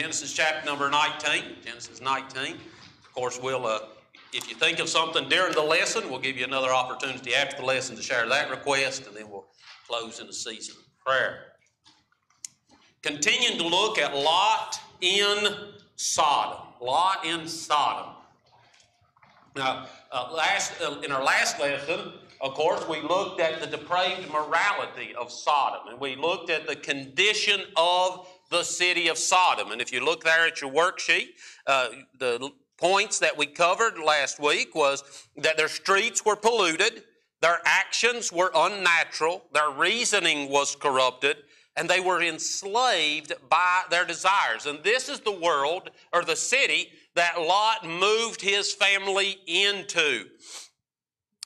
Genesis chapter number 19. Genesis 19. Of course, we'll, uh, if you think of something during the lesson, we'll give you another opportunity after the lesson to share that request, and then we'll close in a season of prayer. Continuing to look at Lot in Sodom. Lot in Sodom. Now, uh, last, uh, in our last lesson, of course, we looked at the depraved morality of Sodom, and we looked at the condition of the city of Sodom. And if you look there at your worksheet, uh, the points that we covered last week was that their streets were polluted, their actions were unnatural, their reasoning was corrupted, and they were enslaved by their desires. And this is the world or the city that Lot moved his family into.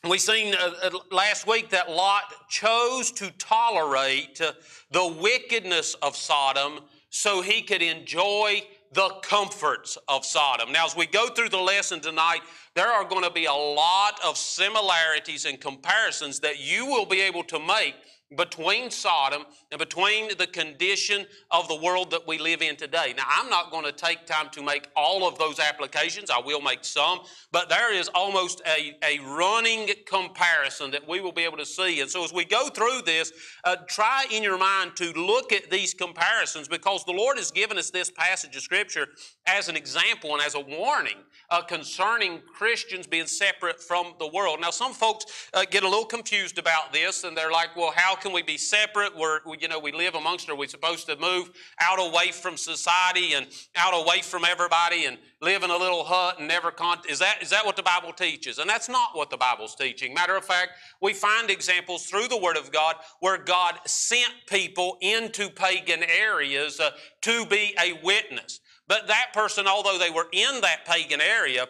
We seen uh, uh, last week that Lot chose to tolerate uh, the wickedness of Sodom so he could enjoy the comforts of Sodom. Now, as we go through the lesson tonight, there are going to be a lot of similarities and comparisons that you will be able to make between Sodom and between the condition of the world that we live in today. Now, I'm not going to take time to make all of those applications. I will make some, but there is almost a, a running comparison that we will be able to see. And so, as we go through this, uh, try in your mind to look at these comparisons because the Lord has given us this passage of Scripture as an example and as a warning uh, concerning Christians being separate from the world. Now, some folks uh, get a little confused about this and they're like, well, how can we be separate? We're, we, you know, we live amongst, are we supposed to move out away from society and out away from everybody and live in a little hut and never con- is that is that what the Bible teaches? And that's not what the Bible's teaching. Matter of fact, we find examples through the Word of God where God sent people into pagan areas uh, to be a witness. But that person, although they were in that pagan area,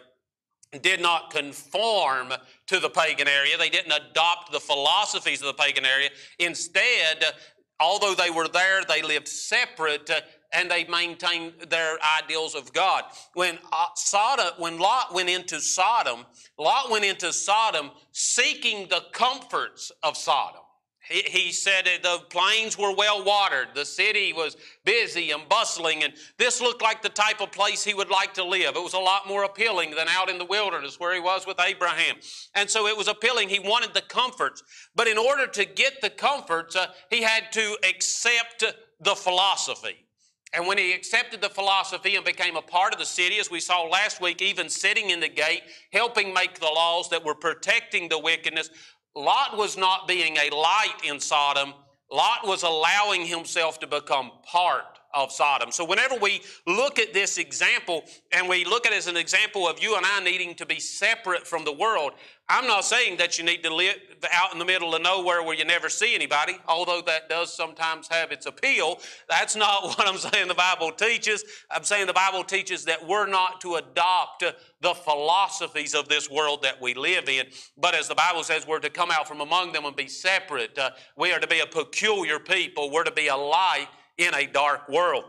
did not conform to the pagan area. They didn't adopt the philosophies of the pagan area. Instead, although they were there, they lived separate uh, and they maintained their ideals of God. When uh, Sodom, when Lot went into Sodom, Lot went into Sodom seeking the comforts of Sodom. He, he said the plains were well watered, the city was busy and bustling, and this looked like the type of place he would like to live. It was a lot more appealing than out in the wilderness where he was with Abraham. And so it was appealing. He wanted the comforts. But in order to get the comforts, uh, he had to accept the philosophy. And when he accepted the philosophy and became a part of the city, as we saw last week, even sitting in the gate, helping make the laws that were protecting the wickedness, Lot was not being a light in Sodom. Lot was allowing himself to become part of Sodom. So whenever we look at this example and we look at it as an example of you and I needing to be separate from the world, I'm not saying that you need to live out in the middle of nowhere where you never see anybody, although that does sometimes have its appeal. That's not what I'm saying the Bible teaches. I'm saying the Bible teaches that we're not to adopt the philosophies of this world that we live in, but as the Bible says, we're to come out from among them and be separate. Uh, we are to be a peculiar people. We're to be a light in a dark world.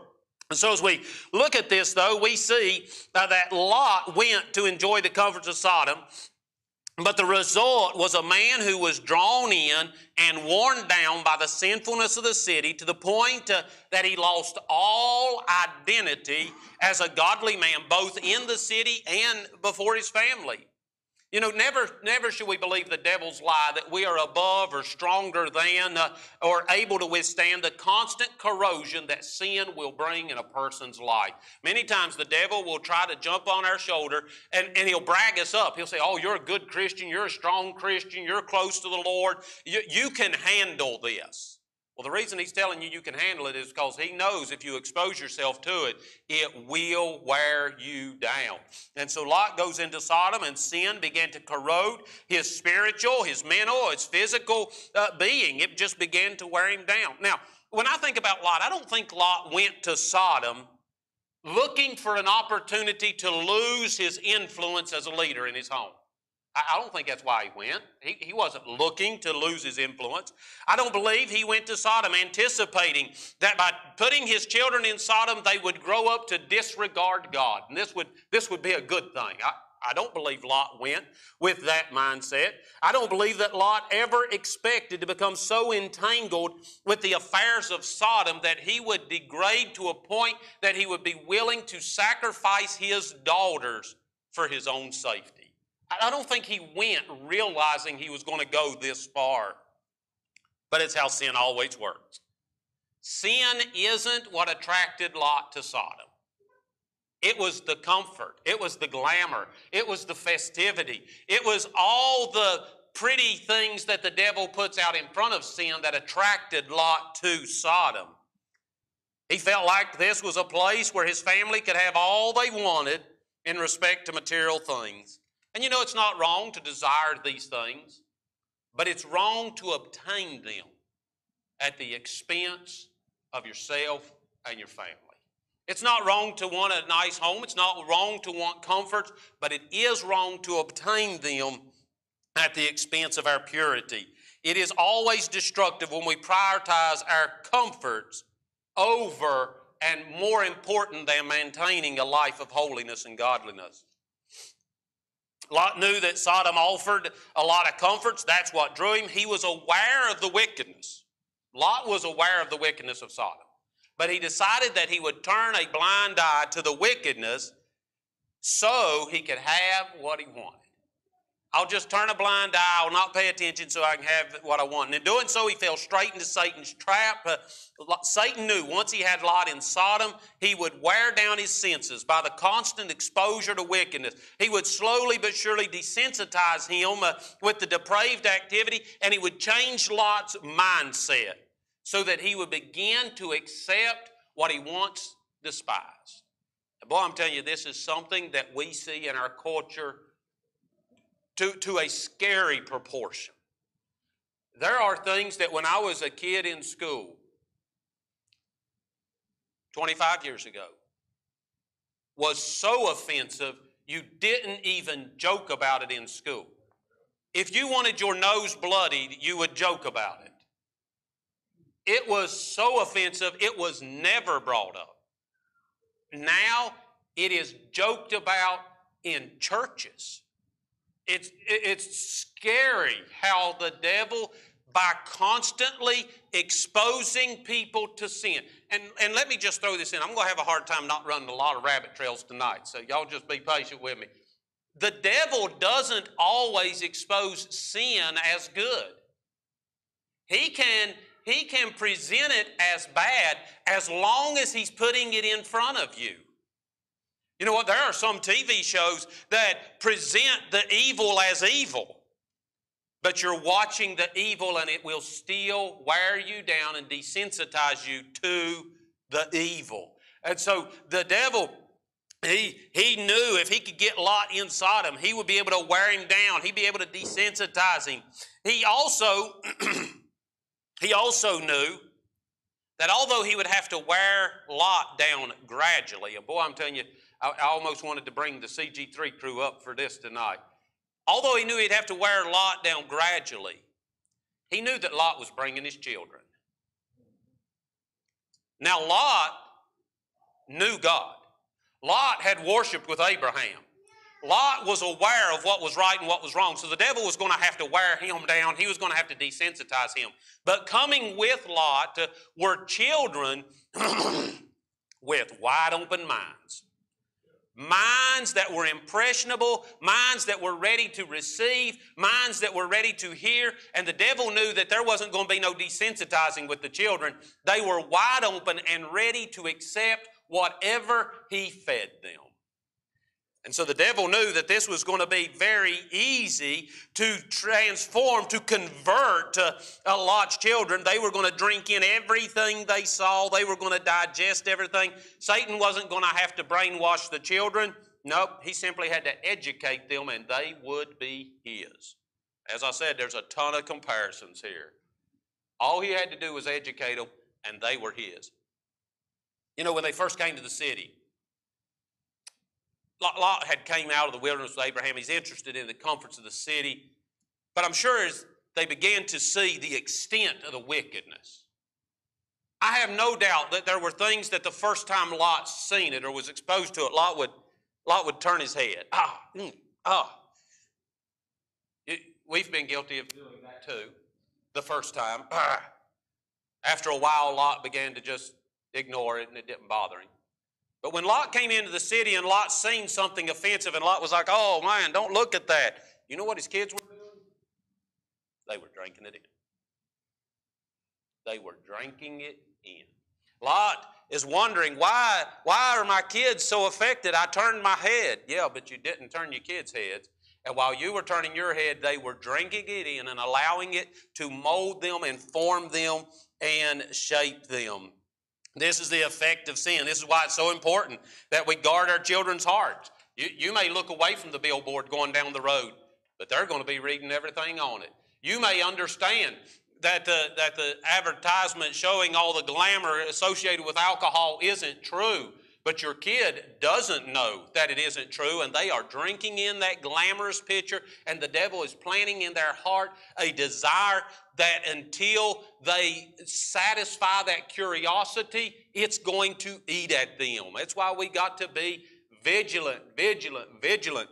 And so, as we look at this, though, we see uh, that Lot went to enjoy the comforts of Sodom, but the result was a man who was drawn in and worn down by the sinfulness of the city to the point uh, that he lost all identity as a godly man, both in the city and before his family. You know, never, never should we believe the devil's lie that we are above or stronger than uh, or able to withstand the constant corrosion that sin will bring in a person's life. Many times the devil will try to jump on our shoulder and, and he'll brag us up. He'll say, Oh, you're a good Christian. You're a strong Christian. You're close to the Lord. You, you can handle this. Well, the reason he's telling you you can handle it is because he knows if you expose yourself to it, it will wear you down. And so Lot goes into Sodom, and sin began to corrode his spiritual, his mental, his physical uh, being. It just began to wear him down. Now, when I think about Lot, I don't think Lot went to Sodom looking for an opportunity to lose his influence as a leader in his home. I don't think that's why he went. He, he wasn't looking to lose his influence. I don't believe he went to Sodom anticipating that by putting his children in Sodom, they would grow up to disregard God. And this would, this would be a good thing. I, I don't believe Lot went with that mindset. I don't believe that Lot ever expected to become so entangled with the affairs of Sodom that he would degrade to a point that he would be willing to sacrifice his daughters for his own safety. I don't think he went realizing he was going to go this far. But it's how sin always works. Sin isn't what attracted Lot to Sodom. It was the comfort. It was the glamour. It was the festivity. It was all the pretty things that the devil puts out in front of sin that attracted Lot to Sodom. He felt like this was a place where his family could have all they wanted in respect to material things. And you know, it's not wrong to desire these things, but it's wrong to obtain them at the expense of yourself and your family. It's not wrong to want a nice home. It's not wrong to want comforts, but it is wrong to obtain them at the expense of our purity. It is always destructive when we prioritize our comforts over and more important than maintaining a life of holiness and godliness. Lot knew that Sodom offered a lot of comforts. That's what drew him. He was aware of the wickedness. Lot was aware of the wickedness of Sodom. But he decided that he would turn a blind eye to the wickedness so he could have what he wanted. I'll just turn a blind eye. I'll not pay attention so I can have what I want. And in doing so, he fell straight into Satan's trap. Uh, Satan knew once he had Lot in Sodom, he would wear down his senses by the constant exposure to wickedness. He would slowly but surely desensitize him uh, with the depraved activity, and he would change Lot's mindset so that he would begin to accept what he once despised. Boy, I'm telling you, this is something that we see in our culture to, to a scary proportion. There are things that when I was a kid in school, 25 years ago, was so offensive you didn't even joke about it in school. If you wanted your nose bloodied, you would joke about it. It was so offensive, it was never brought up. Now it is joked about in churches. It's, it's scary how the devil, by constantly exposing people to sin, and, and let me just throw this in. I'm going to have a hard time not running a lot of rabbit trails tonight, so y'all just be patient with me. The devil doesn't always expose sin as good. He can he can present it as bad as long as he's putting it in front of you. You know what? There are some TV shows that present the evil as evil, but you're watching the evil and it will still wear you down and desensitize you to the evil. And so the devil, he, he knew if he could get Lot in Sodom, he would be able to wear him down. He'd be able to desensitize him. He also He also knew that although he would have to wear Lot down gradually, and boy, I'm telling you, I, I almost wanted to bring the CG3 crew up for this tonight. Although he knew he'd have to wear Lot down gradually, he knew that Lot was bringing his children. Now, Lot knew God. Lot had worshiped with Abraham. Lot was aware of what was right and what was wrong. So the devil was going to have to wear him down. He was going to have to desensitize him. But coming with Lot were children with wide open minds. Minds that were impressionable, minds that were ready to receive, minds that were ready to hear. And the devil knew that there wasn't going to be no desensitizing with the children. They were wide open and ready to accept whatever he fed them. And so the devil knew that this was going to be very easy to transform, to convert to uh, Lot's children. They were going to drink in everything they saw, they were going to digest everything. Satan wasn't going to have to brainwash the children. Nope, he simply had to educate them and they would be his. As I said, there's a ton of comparisons here. All he had to do was educate them and they were his. You know, when they first came to the city, Lot had came out of the wilderness with Abraham. He's interested in the comforts of the city. But I'm sure as they began to see the extent of the wickedness, I have no doubt that there were things that the first time Lot seen it or was exposed to it, Lot would, Lot would turn his head. Ah, mm, Oh, it, we've been guilty of doing that too. The first time, after a while, Lot began to just ignore it, and it didn't bother him. But when Lot came into the city and Lot seen something offensive, and Lot was like, "Oh man, don't look at that," you know what his kids were doing? They were drinking it in. They were drinking it in. Lot is wondering, why, why are my kids so affected? I turned my head. Yeah, but you didn't turn your kids' heads. And while you were turning your head, they were drinking it in and allowing it to mold them and form them and shape them. This is the effect of sin. This is why it's so important that we guard our children's hearts. You, you may look away from the billboard going down the road, but they're going to be reading everything on it. You may understand that the, that the advertisement showing all the glamour associated with alcohol isn't true, but your kid doesn't know that it isn't true, and they are drinking in that glamorous picture, and the devil is planting in their heart a desire that until they satisfy that curiosity, it's going to eat at them. That's why we got to be vigilant, vigilant, vigilant.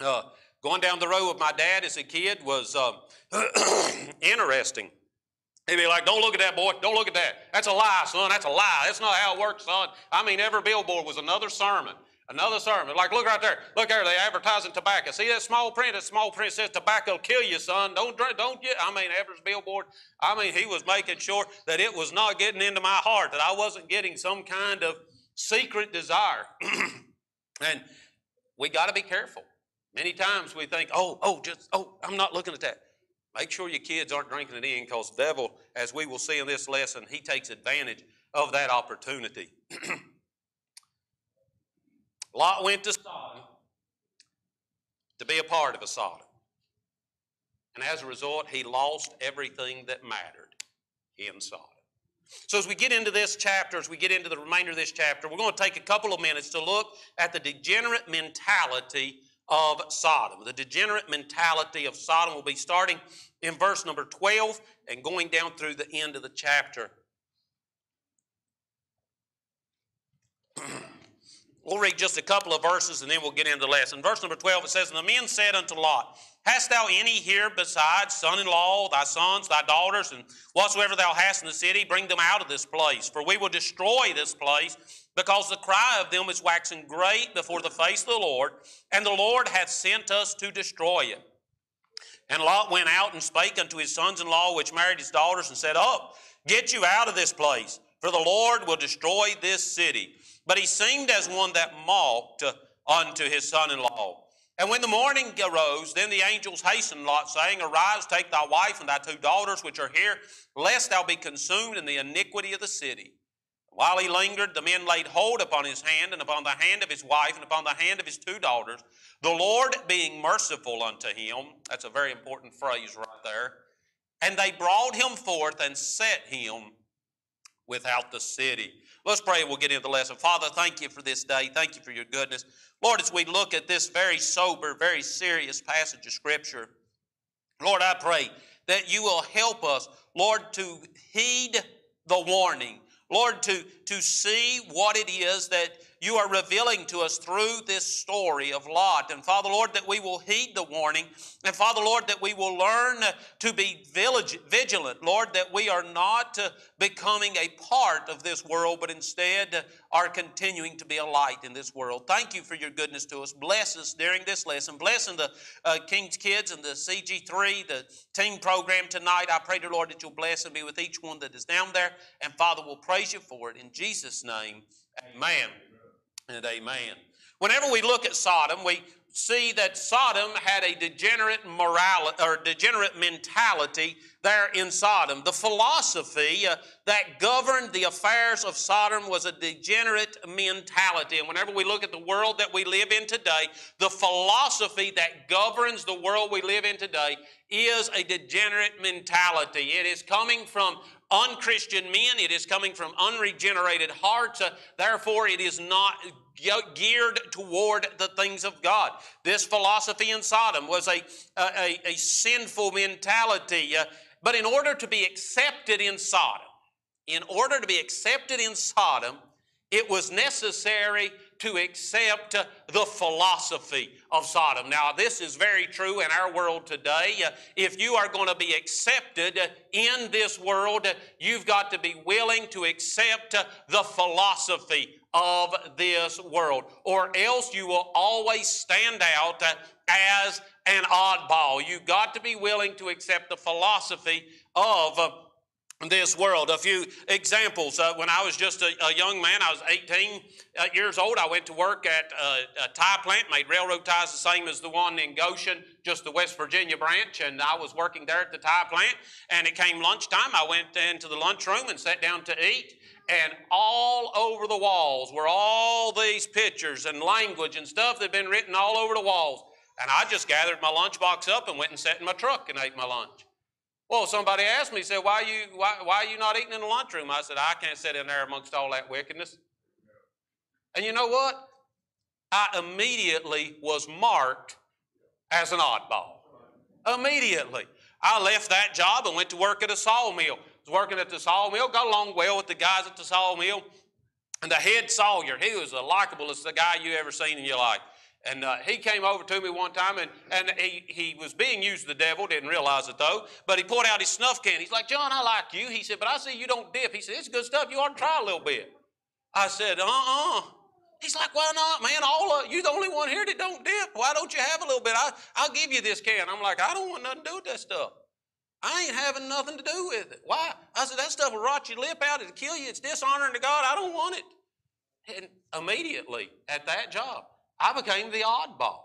Uh, going down the road with my dad as a kid was. Uh, interesting. He'd be like, Don't look at that, boy. Don't look at that. That's a lie, son. That's a lie. That's not how it works, son. I mean, every billboard was another sermon. Another sermon. Like, look right there. Look there. They advertising tobacco. See that small print? That small print says tobacco will kill you, son. Don't drink. Don't get. I mean, every billboard. I mean, he was making sure that it was not getting into my heart. That I wasn't getting some kind of secret desire. and we got to be careful. Many times we think, oh, oh, just, oh, I'm not looking at that. Make sure your kids aren't drinking it in because the devil, as we will see in this lesson, he takes advantage of that opportunity. Lot went to Sodom to be a part of a Sodom. And as a result, he lost everything that mattered in Sodom. So, as we get into this chapter, as we get into the remainder of this chapter, we're going to take a couple of minutes to look at the degenerate mentality of Sodom. The degenerate mentality of Sodom will be starting in verse number 12 and going down through the end of the chapter. we'll read just a couple of verses and then we'll get into the lesson. Verse number 12 it says, And the men said unto Lot, Hast thou any here besides son in law, thy sons, thy daughters, and whatsoever thou hast in the city? Bring them out of this place, for we will destroy this place because the cry of them is waxing great before the face of the Lord, and the Lord hath sent us to destroy it. And Lot went out and spake unto his sons in law, which married his daughters, and said, Up, get you out of this place, for the Lord will destroy this city. But he seemed as one that mocked unto his son in law. And when the morning arose, then the angels hastened Lot, saying, Arise, take thy wife and thy two daughters which are here, lest thou be consumed in the iniquity of the city. While he lingered, the men laid hold upon his hand and upon the hand of his wife and upon the hand of his two daughters. The Lord being merciful unto him, that's a very important phrase right there. And they brought him forth and set him without the city. Let's pray. We'll get into the lesson. Father, thank you for this day. Thank you for your goodness. Lord, as we look at this very sober, very serious passage of Scripture, Lord, I pray that you will help us, Lord, to heed the warning Lord, to, to see what it is that you are revealing to us through this story of Lot. And Father, Lord, that we will heed the warning. And Father, Lord, that we will learn to be vigilant. Lord, that we are not becoming a part of this world, but instead are continuing to be a light in this world. Thank you for your goodness to us. Bless us during this lesson. Blessing the uh, King's Kids and the CG3, the team program tonight. I pray, to Lord, that you'll bless and be with each one that is down there. And Father, we'll praise you for it. In Jesus' name, amen and amen. Whenever we look at Sodom, we see that Sodom had a degenerate morality or degenerate mentality there in Sodom. The philosophy uh, that governed the affairs of Sodom was a degenerate mentality. And whenever we look at the world that we live in today, the philosophy that governs the world we live in today is a degenerate mentality. It is coming from unchristian men. It is coming from unregenerated hearts. Uh, therefore, it is not geared toward the things of God. This philosophy in Sodom was a, a, a sinful mentality. Uh, but in order to be accepted in Sodom, in order to be accepted in Sodom, it was necessary to accept the philosophy of Sodom. Now, this is very true in our world today. If you are going to be accepted in this world, you've got to be willing to accept the philosophy of this world, or else you will always stand out as an oddball. You've got to be willing to accept the philosophy of this world. A few examples. Uh, when I was just a, a, young man, I was 18 uh, years old. I went to work at a, a, tie plant, made railroad ties the same as the one in Goshen, just the West Virginia branch. And I was working there at the tie plant. And it came lunchtime. I went into the lunchroom and sat down to eat. And all over the walls were all these pictures and language and stuff that had been written all over the walls. And I just gathered my lunchbox up and went and sat in my truck and ate my lunch. Well, somebody asked me, said, why are you, why, why are you not eating in the lunchroom? I said, I can't sit in there amongst all that wickedness. And you know what? I immediately was marked as an oddball. Immediately. I left that job and went to work at a sawmill. I was working at the sawmill, got along well with the guys at the sawmill. And the head sawyer, he was the likeablest guy you ever seen in your life. And uh, he came over to me one time and, and he, he was being used the devil, didn't realize it though, but he pulled out his snuff can. He's like, John, I like you. He said, but I see you don't dip. He said, it's good stuff. You ought to try a little bit. I said, uh-uh. He's like, why not, man? All of you the only one here that don't dip. Why don't you have a little bit? I, I'll give you this can. I'm like, I don't want nothing to do with that stuff. I ain't having nothing to do with it. Why? I said, that stuff will rot your lip out. It'll kill you. It's dishonoring to God. I don't want it. And immediately at that job, I became the oddball.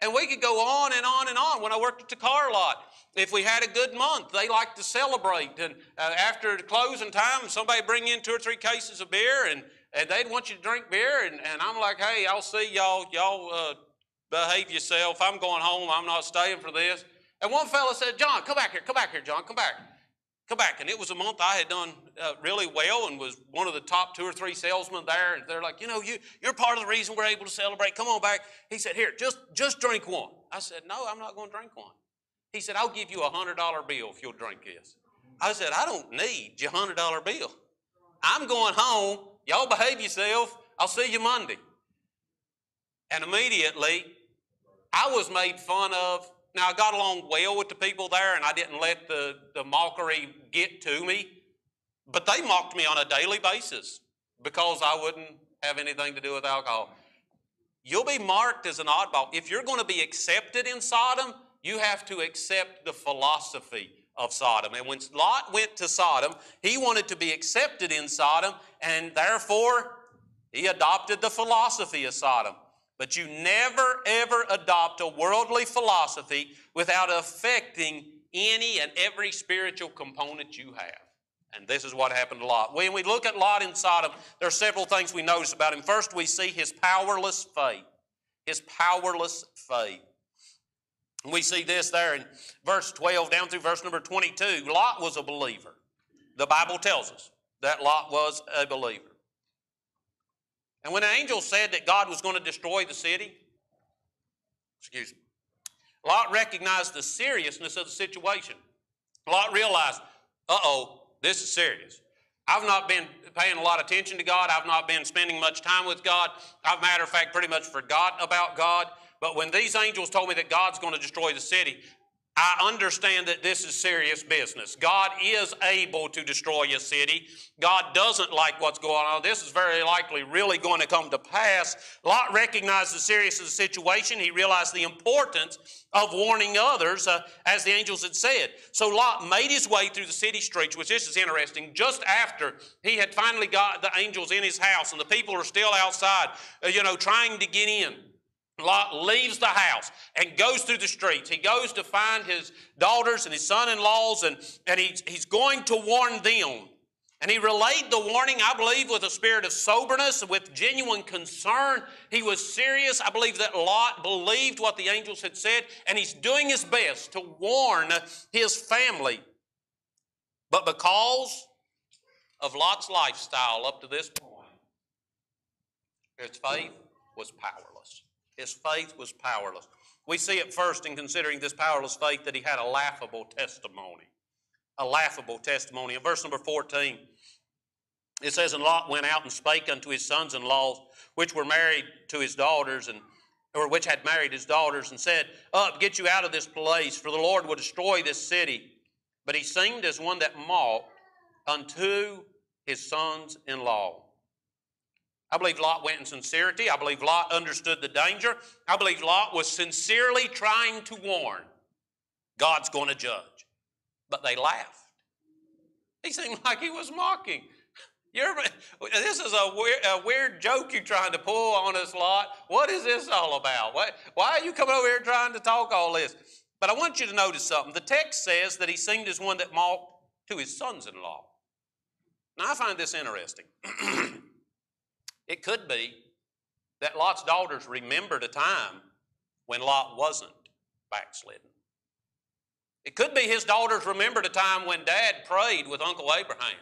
And we could go on and on and on. When I worked at the car lot, if we had a good month, they like to celebrate. And uh, after closing time, somebody bring in two or three cases of beer, and, and they'd want you to drink beer. And, and I'm like, hey, I'll see y'all. Y'all uh, behave yourself. I'm going home. I'm not staying for this. And one fellow said, John, come back here. Come back here, John. Come back come back. And it was a month I had done uh, really well and was one of the top two or three salesmen there. And they're like, you know, you, you're part of the reason we're able to celebrate. Come on back. He said, here, just, just drink one. I said, no, I'm not going to drink one. He said, I'll give you a $100 bill if you'll drink this. I said, I don't need your $100 bill. I'm going home. Y'all behave yourself. I'll see you Monday. And immediately, I was made fun of now, I got along well with the people there, and I didn't let the, the mockery get to me, but they mocked me on a daily basis because I wouldn't have anything to do with alcohol. You'll be marked as an oddball. If you're going to be accepted in Sodom, you have to accept the philosophy of Sodom. And when Lot went to Sodom, he wanted to be accepted in Sodom, and therefore he adopted the philosophy of Sodom. But you never, ever adopt a worldly philosophy without affecting any and every spiritual component you have. And this is what happened to Lot. When we look at Lot in Sodom, there are several things we notice about him. First, we see his powerless faith. His powerless faith. We see this there in verse 12 down through verse number 22. Lot was a believer. The Bible tells us that Lot was a believer. And when the angel said that God was going to destroy the city, excuse me, Lot recognized the seriousness of the situation. Lot realized, uh oh, this is serious. I've not been paying a lot of attention to God. I've not been spending much time with God. I've, matter of fact, pretty much forgot about God. But when these angels told me that God's going to destroy the city, I understand that this is serious business. God is able to destroy a city. God doesn't like what's going on. This is very likely really going to come to pass. Lot recognized the seriousness of the situation. He realized the importance of warning others, uh, as the angels had said. So Lot made his way through the city streets, which this is interesting, just after he had finally got the angels in his house and the people are still outside, uh, you know, trying to get in. Lot leaves the house and goes through the streets. He goes to find his daughters and his son in laws, and, and he's, he's going to warn them. And he relayed the warning, I believe, with a spirit of soberness, with genuine concern. He was serious. I believe that Lot believed what the angels had said, and he's doing his best to warn his family. But because of Lot's lifestyle up to this point, his faith was powerless. His faith was powerless. We see it first in considering this powerless faith that he had a laughable testimony. A laughable testimony. In verse number 14, it says, And Lot went out and spake unto his sons in law, which were married to his daughters, and or which had married his daughters, and said, Up, get you out of this place, for the Lord will destroy this city. But he seemed as one that mocked unto his sons in law. I believe Lot went in sincerity. I believe Lot understood the danger. I believe Lot was sincerely trying to warn God's going to judge. But they laughed. He seemed like he was mocking. You're, this is a weird, a weird joke you're trying to pull on us, Lot. What is this all about? What, why are you coming over here trying to talk all this? But I want you to notice something. The text says that he seemed as one that mocked to his sons in law. Now, I find this interesting. it could be that Lot's daughters remembered a time when Lot wasn't backslidden. It could be his daughters remembered a time when dad prayed with Uncle Abraham.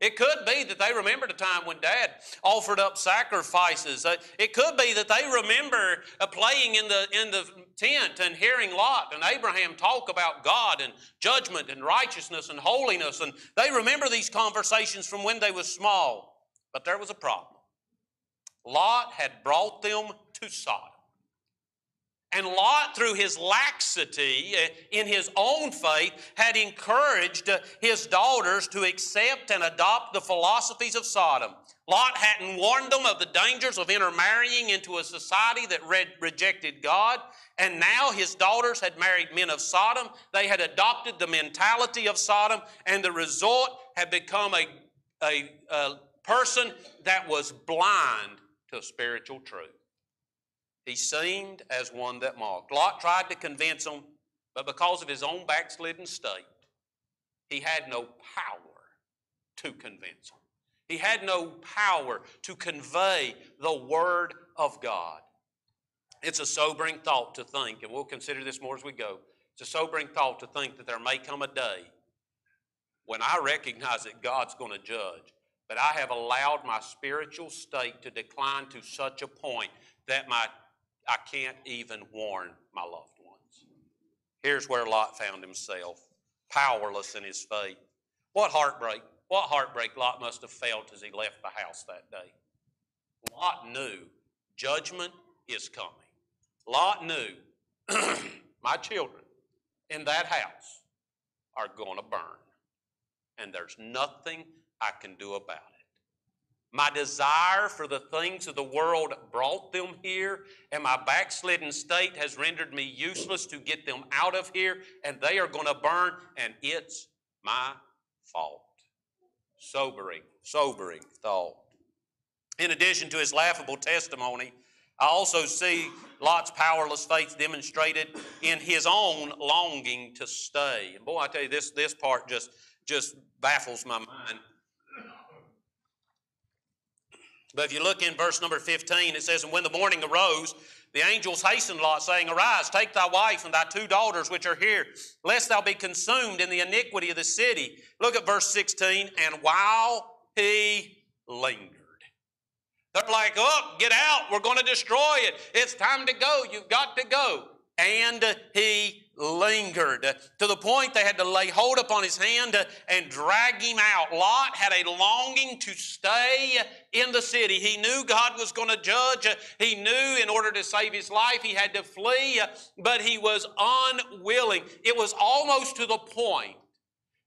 It could be that they remembered a time when dad offered up sacrifices. Uh, it could be that they remember uh, playing in the, in the tent and hearing Lot and Abraham talk about God and judgment and righteousness and holiness. And they remember these conversations from when they were small. But there was a problem. Lot had brought them to Sodom. And Lot, through his laxity uh, in his own faith, had encouraged uh, his daughters to accept and adopt the philosophies of Sodom. Lot hadn't warned them of the dangers of intermarrying into a society that rejected God. And now his daughters had married men of Sodom. They had adopted the mentality of Sodom, and the result had become a, a, a person that was blind to spiritual truth. He seemed as one that mocked. Lot tried to convince him, but because of his own backslidden state, he had no power to convince him. He had no power to convey the Word of God. It's a sobering thought to think, and we'll consider this more as we go. It's a sobering thought to think that there may come a day when I recognize that God's going to judge, but I have allowed my spiritual state to decline to such a point that my I can't even warn my loved ones. Here's where Lot found himself powerless in his faith. What heartbreak. What heartbreak Lot must have felt as he left the house that day. Lot knew judgment is coming. Lot knew my children in that house are going to burn. And there's nothing I can do about it. My desire for the things of the world brought them here, and my backslidden state has rendered me useless to get them out of here, and they are going to burn, and it's my fault. Sobering, sobering thought. In addition to his laughable testimony, I also see Lot's powerless faith demonstrated in his own longing to stay. And boy, I tell you, this, this part just, just baffles my mind. But if you look in verse number 15, it says, And when the morning arose, the angels hastened Lot, saying, Arise, take thy wife and thy two daughters which are here, lest thou be consumed in the iniquity of the city. Look at verse 16. And while he lingered, they're like, Oh, get out. We're going to destroy it. It's time to go. You've got to go. And he lingered to the point they had to lay hold upon his hand and drag him out. Lot had a longing to stay in the city. He knew God was going to judge. He knew in order to save his life he had to flee, but he was unwilling. It was almost to the point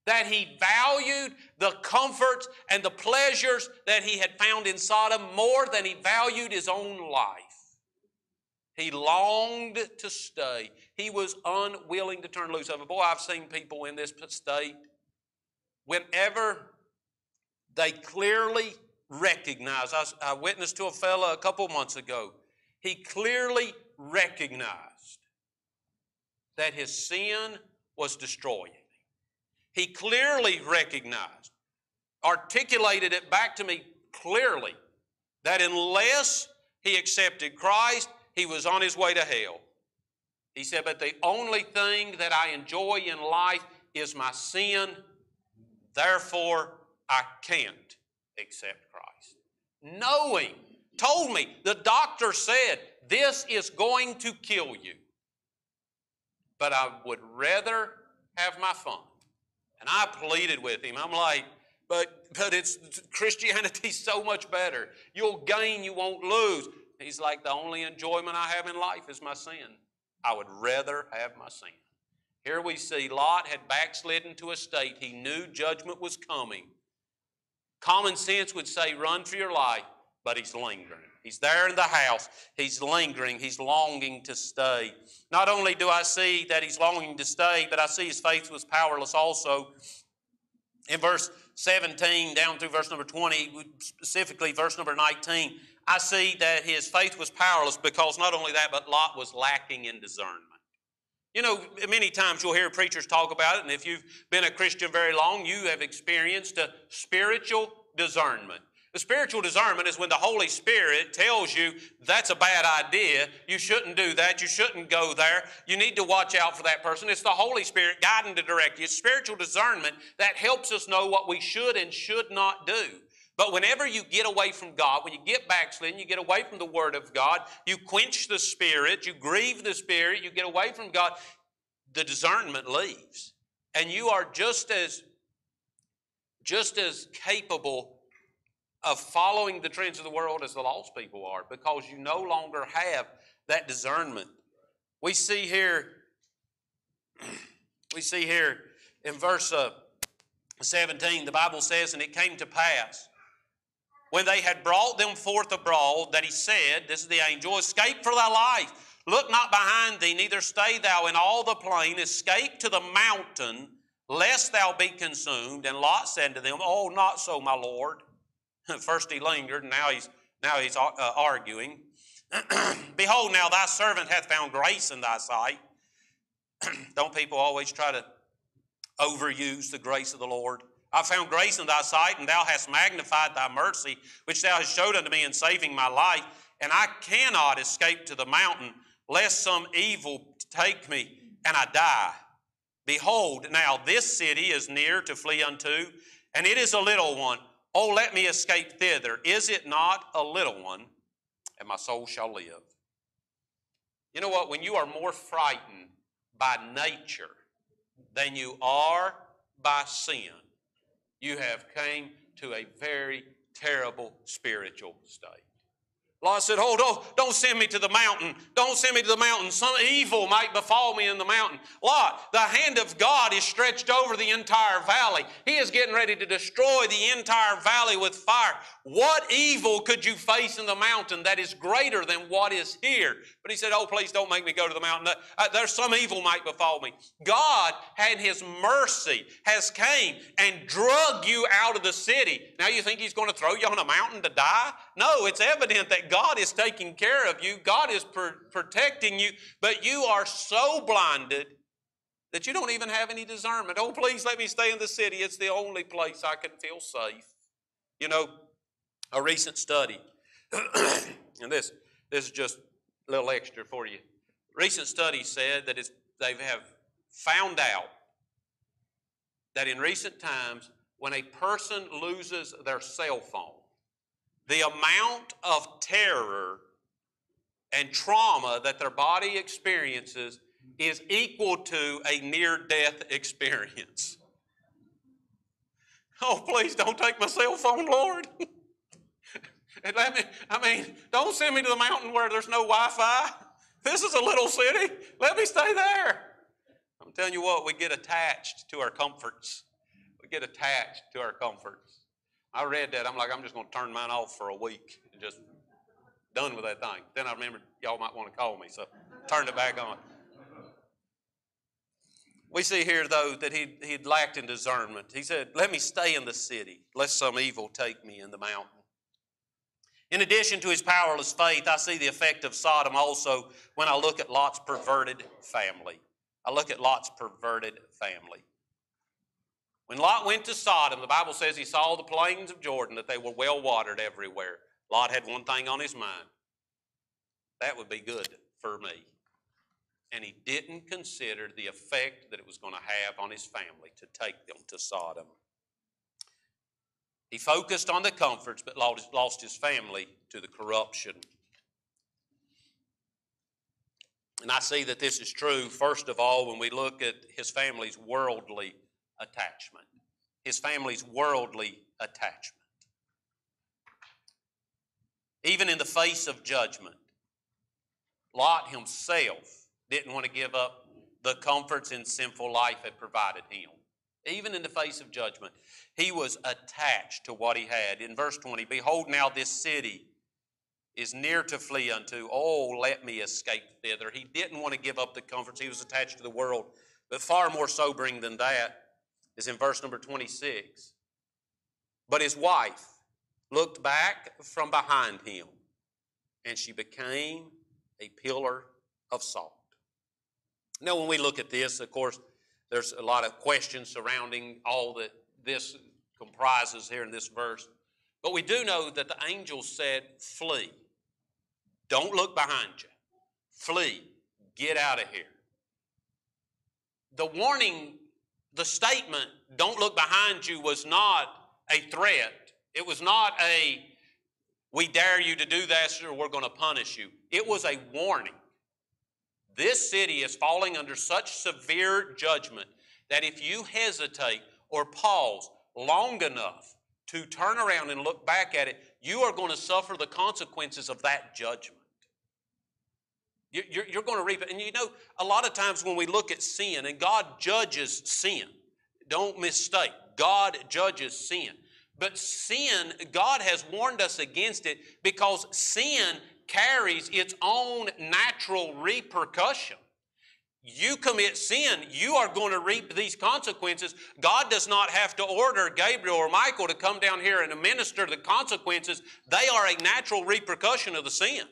that he valued the comforts and the pleasures that he had found in Sodom more than he valued his own life. He longed to stay. He was unwilling to turn loose of it. Boy, I've seen people in this state. Whenever they clearly recognize, I, I witnessed to a fellow a couple months ago, he clearly recognized that his sin was destroying him. He clearly recognized, articulated it back to me clearly, that unless he accepted Christ, he was on his way to hell. He said, But the only thing that I enjoy in life is my sin. Therefore, I can't accept Christ. Knowing, told me, the doctor said, This is going to kill you. But I would rather have my fun. And I pleaded with him. I'm like, but, but it's Christianity's so much better. You'll gain, you won't lose. He's like, the only enjoyment I have in life is my sin. I would rather have my sin. Here we see Lot had backslidden to a state he knew judgment was coming. Common sense would say, run for your life, but he's lingering. He's there in the house. He's lingering. He's longing to stay. Not only do I see that he's longing to stay, but I see his faith was powerless also. In verse 17 down through verse number 20, specifically verse number 19, I see that his faith was powerless because not only that, but Lot was lacking in discernment. You know, many times you'll hear preachers talk about it, and if you've been a Christian very long, you have experienced a spiritual discernment. The spiritual discernment is when the Holy Spirit tells you that's a bad idea. You shouldn't do that. You shouldn't go there. You need to watch out for that person. It's the Holy Spirit guiding to direct you. It's spiritual discernment that helps us know what we should and should not do. But whenever you get away from God, when you get backslidden, you get away from the Word of God, you quench the Spirit, you grieve the Spirit, you get away from God, the discernment leaves. And you are just as just as capable of following the trends of the world as the lost people are because you no longer have that discernment. We see here, we see here in verse uh, 17, the Bible says, And it came to pass when they had brought them forth abroad, that he said, This is the angel, escape for thy life. Look not behind thee, neither stay thou in all the plain. Escape to the mountain, lest thou be consumed. And Lot said to them, Oh, not so, my Lord. First he lingered, and now he's, now he's uh, arguing. Behold, now thy servant hath found grace in thy sight. Don't people always try to overuse the grace of the Lord? I found grace in thy sight, and thou hast magnified thy mercy, which thou hast showed unto me in saving my life. And I cannot escape to the mountain, lest some evil take me and I die. Behold, now this city is near to flee unto, and it is a little one. Oh, let me escape thither. Is it not a little one? And my soul shall live. You know what? When you are more frightened by nature than you are by sin, you have came to a very terrible spiritual state. Lot said, Oh, don't, don't send me to the mountain. Don't send me to the mountain. Some evil might befall me in the mountain. Lot, the hand of God is stretched over the entire valley. He is getting ready to destroy the entire valley with fire. What evil could you face in the mountain that is greater than what is here? But he said, Oh, please don't make me go to the mountain. Uh, there's some evil might befall me. God had his mercy, has came and drug you out of the city. Now you think he's going to throw you on a mountain to die? No, it's evident that God is taking care of you, God is pr- protecting you, but you are so blinded that you don't even have any discernment. Oh, please let me stay in the city. It's the only place I can feel safe. You know, a recent study, and this, this is just a little extra for you. Recent study said that they have found out that in recent times, when a person loses their cell phone, the amount of terror and trauma that their body experiences is equal to a near death experience. Oh, please don't take my cell phone, Lord. let me, I mean, don't send me to the mountain where there's no Wi Fi. This is a little city. Let me stay there. I'm telling you what, we get attached to our comforts. We get attached to our comforts. I read that. I'm like, I'm just going to turn mine off for a week and just done with that thing. Then I remembered y'all might want to call me, so turned it back on. We see here, though, that he, he lacked in discernment. He said, Let me stay in the city, lest some evil take me in the mountain. In addition to his powerless faith, I see the effect of Sodom also when I look at Lot's perverted family. I look at Lot's perverted family. When Lot went to Sodom, the Bible says he saw the plains of Jordan, that they were well watered everywhere. Lot had one thing on his mind that would be good for me. And he didn't consider the effect that it was going to have on his family to take them to Sodom. He focused on the comforts, but lost his family to the corruption. And I see that this is true, first of all, when we look at his family's worldly attachment. his family's worldly attachment. Even in the face of judgment, Lot himself didn't want to give up the comforts in sinful life had provided him. Even in the face of judgment, he was attached to what he had. In verse 20, behold, now this city is near to flee unto. Oh, let me escape thither. He didn't want to give up the comforts. He was attached to the world. But far more sobering than that is in verse number 26. But his wife looked back from behind him, and she became a pillar of salt. Now, when we look at this, of course, there's a lot of questions surrounding all that this comprises here in this verse. But we do know that the angel said, Flee. Don't look behind you. Flee. Get out of here. The warning, the statement, don't look behind you, was not a threat. It was not a, we dare you to do this or we're going to punish you. It was a warning. This city is falling under such severe judgment that if you hesitate or pause long enough to turn around and look back at it, you are going to suffer the consequences of that judgment. You're, you're going to reap it. And you know, a lot of times when we look at sin, and God judges sin, don't mistake, God judges sin. But sin, God has warned us against it because sin carries its own natural repercussion. You commit sin, you are going to reap these consequences. God does not have to order Gabriel or Michael to come down here and administer the consequences. They are a natural repercussion of the sin.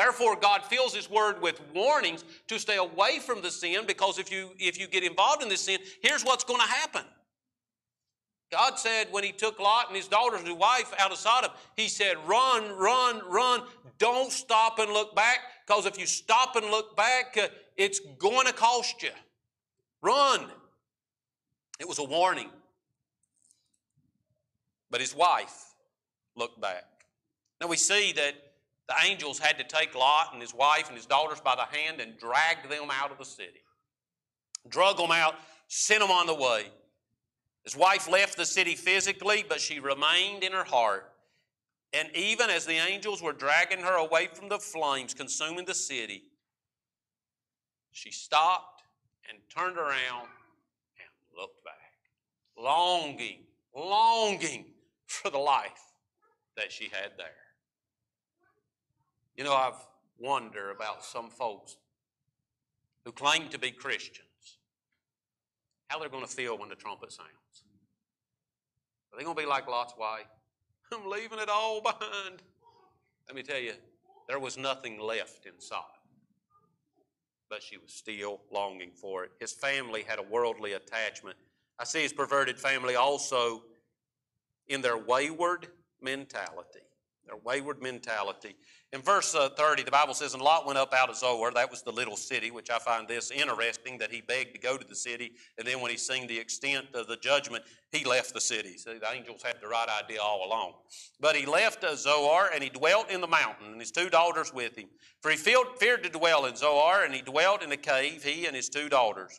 Therefore, God fills His Word with warnings to stay away from the sin because if you, if you get involved in this sin, here's what's going to happen. God said when He took Lot and his daughters and his wife out of Sodom, He said, Run, run, run. Don't stop and look back because if you stop and look back, uh, it's going to cost you. Run. It was a warning. But his wife looked back. Now we see that the angels had to take Lot and his wife and his daughters by the hand and drag them out of the city. Drug them out, sent them on the way. His wife left the city physically, but she remained in her heart. And even as the angels were dragging her away from the flames consuming the city, she stopped and turned around and looked back, longing, longing for the life that she had there. You know, I've wondered about some folks who claim to be Christians, how they're going to feel when the trumpet sounds. Are they going to be like Lot's wife? I'm leaving it all behind. Let me tell you, there was nothing left in Sodom. But she was still longing for it. His family had a worldly attachment. I see his perverted family also in their wayward mentality their wayward mentality. In verse uh, 30, the Bible says, And Lot went up out of Zoar. That was the little city, which I find this interesting that he begged to go to the city. And then when he seen the extent of the judgment, he left the city. See, the angels had the right idea all along. But he left uh, Zoar and he dwelt in the mountain, and his two daughters with him. For he feared to dwell in Zoar, and he dwelt in a cave, he and his two daughters.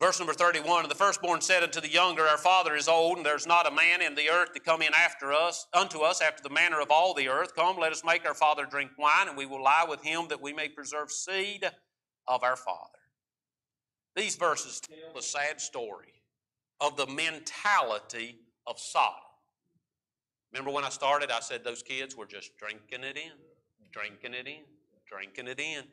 Verse number 31 And the firstborn said unto the younger, Our father is old, and there's not a man in the earth to come in after us, unto us after the manner of all the earth. Come, let us make our father drink wine, and we will lie with him that we may preserve seed of our father. These verses tell the sad story of the mentality of Sodom. Remember when I started, I said those kids were just drinking it in, drinking it in, drinking it in.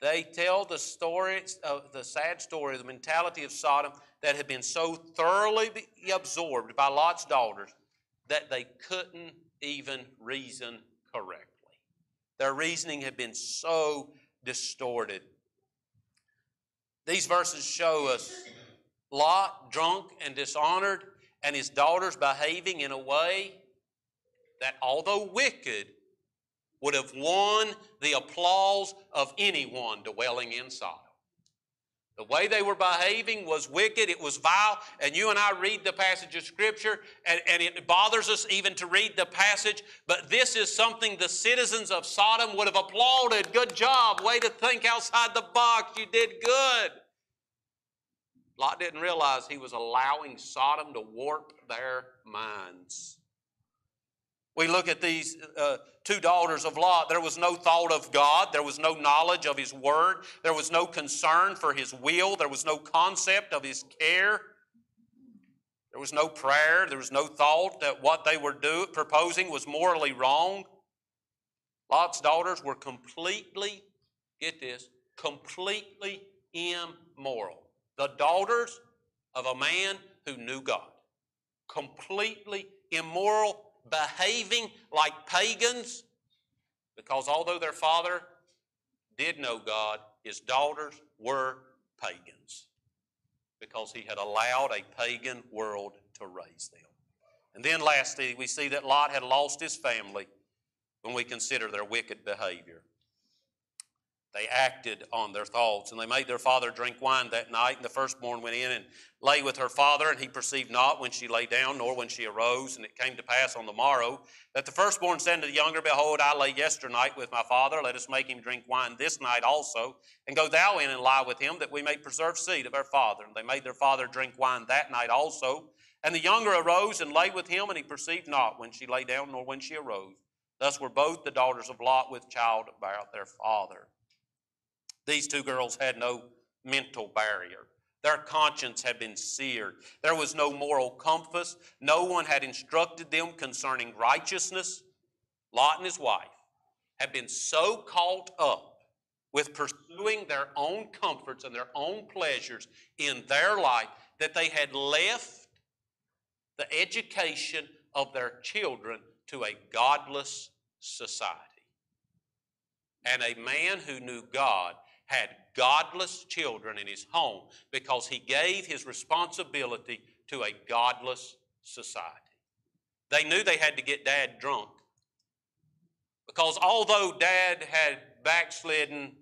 They tell the story, uh, the sad story of the mentality of Sodom that had been so thoroughly absorbed by Lot's daughters that they couldn't even reason correctly. Their reasoning had been so distorted. These verses show us Lot drunk and dishonored, and his daughters behaving in a way that, although wicked, would have won the applause of anyone dwelling in Sodom. The way they were behaving was wicked, it was vile, and you and I read the passage of Scripture, and, and, it bothers us even to read the passage, but this is something the citizens of Sodom would have applauded. Good job, way to think outside the box, you did good. Lot didn't realize he was allowing Sodom to warp their minds. We look at these uh, two daughters of Lot. There was no thought of God. There was no knowledge of His Word. There was no concern for His will. There was no concept of His care. There was no prayer. There was no thought that what they were do, proposing was morally wrong. Lot's daughters were completely, get this, completely immoral. The daughters of a man who knew God. Completely immoral, behaving like pagans, because although their father did know God, his daughters were pagans because he had allowed a pagan world to raise them. And then lastly, we see that Lot had lost his family when we consider their wicked behavior. They acted on their thoughts, and they made their father drink wine that night. And the firstborn went in and lay with her father, and he perceived not when she lay down, nor when she arose. And it came to pass on the morrow that the firstborn said to the younger, Behold, I lay yesternight with my father. Let us make him drink wine this night also, and go thou in and lie with him, that we may preserve seed of our father. And they made their father drink wine that night also. And the younger arose and lay with him, and he perceived not when she lay down, nor when she arose. Thus were both the daughters of Lot with child about their father. These two girls had no mental barrier. Their conscience had been seared. There was no moral compass. No one had instructed them concerning righteousness. Lot and his wife had been so caught up with pursuing their own comforts and their own pleasures in their life that they had left the education of their children to a godless society. And a man who knew God had godless children in his home because he gave his responsibility to a godless society. They knew they had to get dad drunk because although dad had backslidden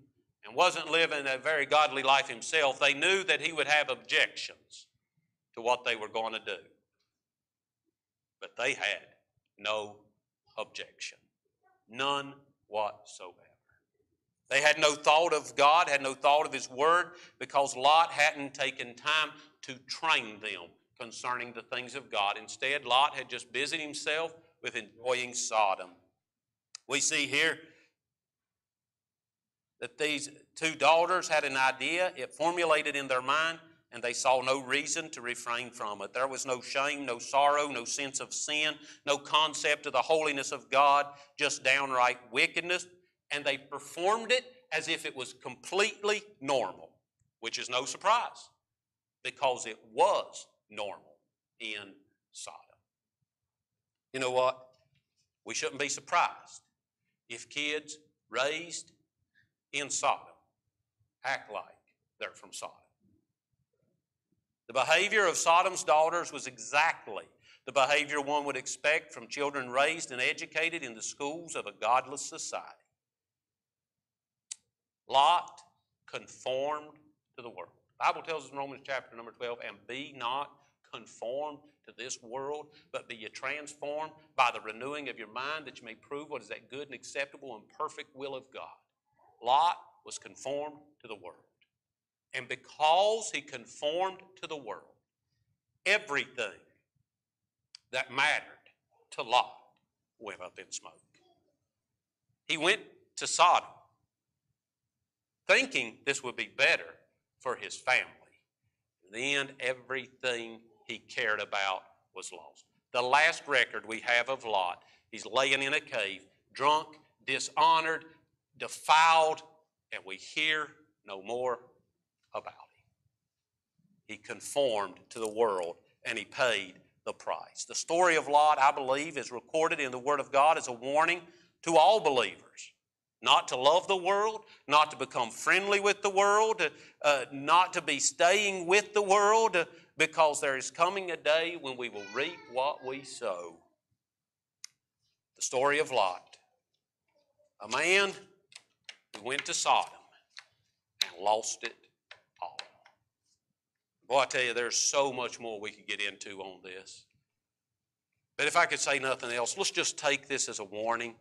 and wasn't living a very godly life himself, they knew that he would have objections to what they were going to do. But they had no objection, none whatsoever. They had no thought of God, had no thought of His Word, because Lot hadn't taken time to train them concerning the things of God. Instead, Lot had just busied himself with enjoying Sodom. We see here that these two daughters had an idea, it formulated in their mind, and they saw no reason to refrain from it. There was no shame, no sorrow, no sense of sin, no concept of the holiness of God, just downright wickedness and they performed it as if it was completely normal, which is no surprise because it was normal in Sodom. You know what? We shouldn't be surprised if kids raised in Sodom act like they're from Sodom. The behavior of Sodom's daughters was exactly the behavior one would expect from children raised and educated in the schools of a godless society. Lot conformed to the world. The Bible tells us in Romans chapter number 12, and be not conformed to this world, but be ye transformed by the renewing of your mind that you may prove what is that good and acceptable and perfect will of God. Lot was conformed to the world. And because he conformed to the world, everything that mattered to Lot went up in smoke. He went to Sodom thinking this would be better for his family. Then everything he cared about was lost. The last record we have of Lot, he's laying in a cave, drunk, dishonored, defiled, and we hear no more about him. He conformed to the world and he paid the price. The story of Lot, I believe, is recorded in the Word of God as a warning to all believers not to love the world, not to become friendly with the world, uh, not to be staying with the world, because there is coming a day when we will reap what we sow. The story of Lot. A man who went to Sodom and lost it all. Boy, I tell you, there's so much more we could get into on this. But if I could say nothing else, let's just take this as a warning.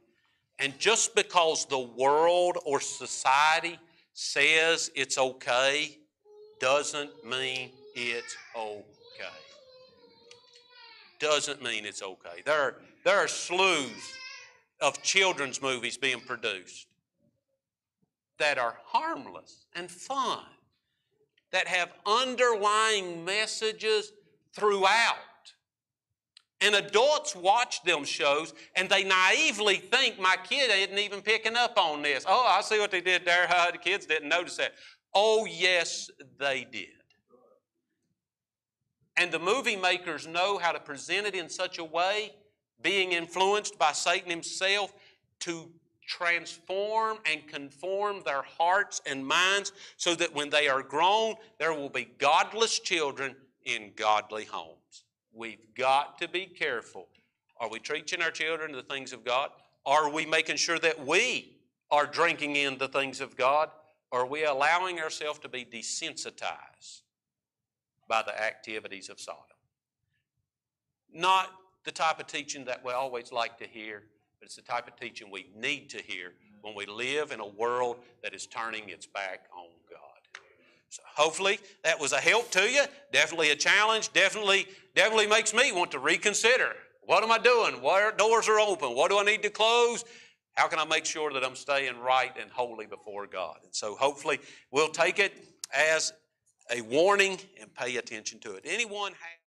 And just because the world or society says it's okay doesn't mean it's okay. Doesn't mean it's okay. There are, there are slews of children's movies being produced that are harmless and fun, that have underlying messages throughout. And adults watch them shows and they naively think my kid isn't even picking up on this. Oh, I see what they did there. Huh? The kids didn't notice that. Oh, yes, they did. And the movie makers know how to present it in such a way, being influenced by Satan himself, to transform and conform their hearts and minds so that when they are grown, there will be godless children in godly homes. We've got to be careful. Are we teaching our children the things of God? Are we making sure that we are drinking in the things of God? Are we allowing ourselves to be desensitized by the activities of Sodom? Not the type of teaching that we always like to hear, but it's the type of teaching we need to hear when we live in a world that is turning its back on God. So hopefully that was a help to you. Definitely a challenge. Definitely, definitely makes me want to reconsider. What am I doing? What doors are open? What do I need to close? How can I make sure that I'm staying right and holy before God? And so hopefully we'll take it as a warning and pay attention to it. Anyone have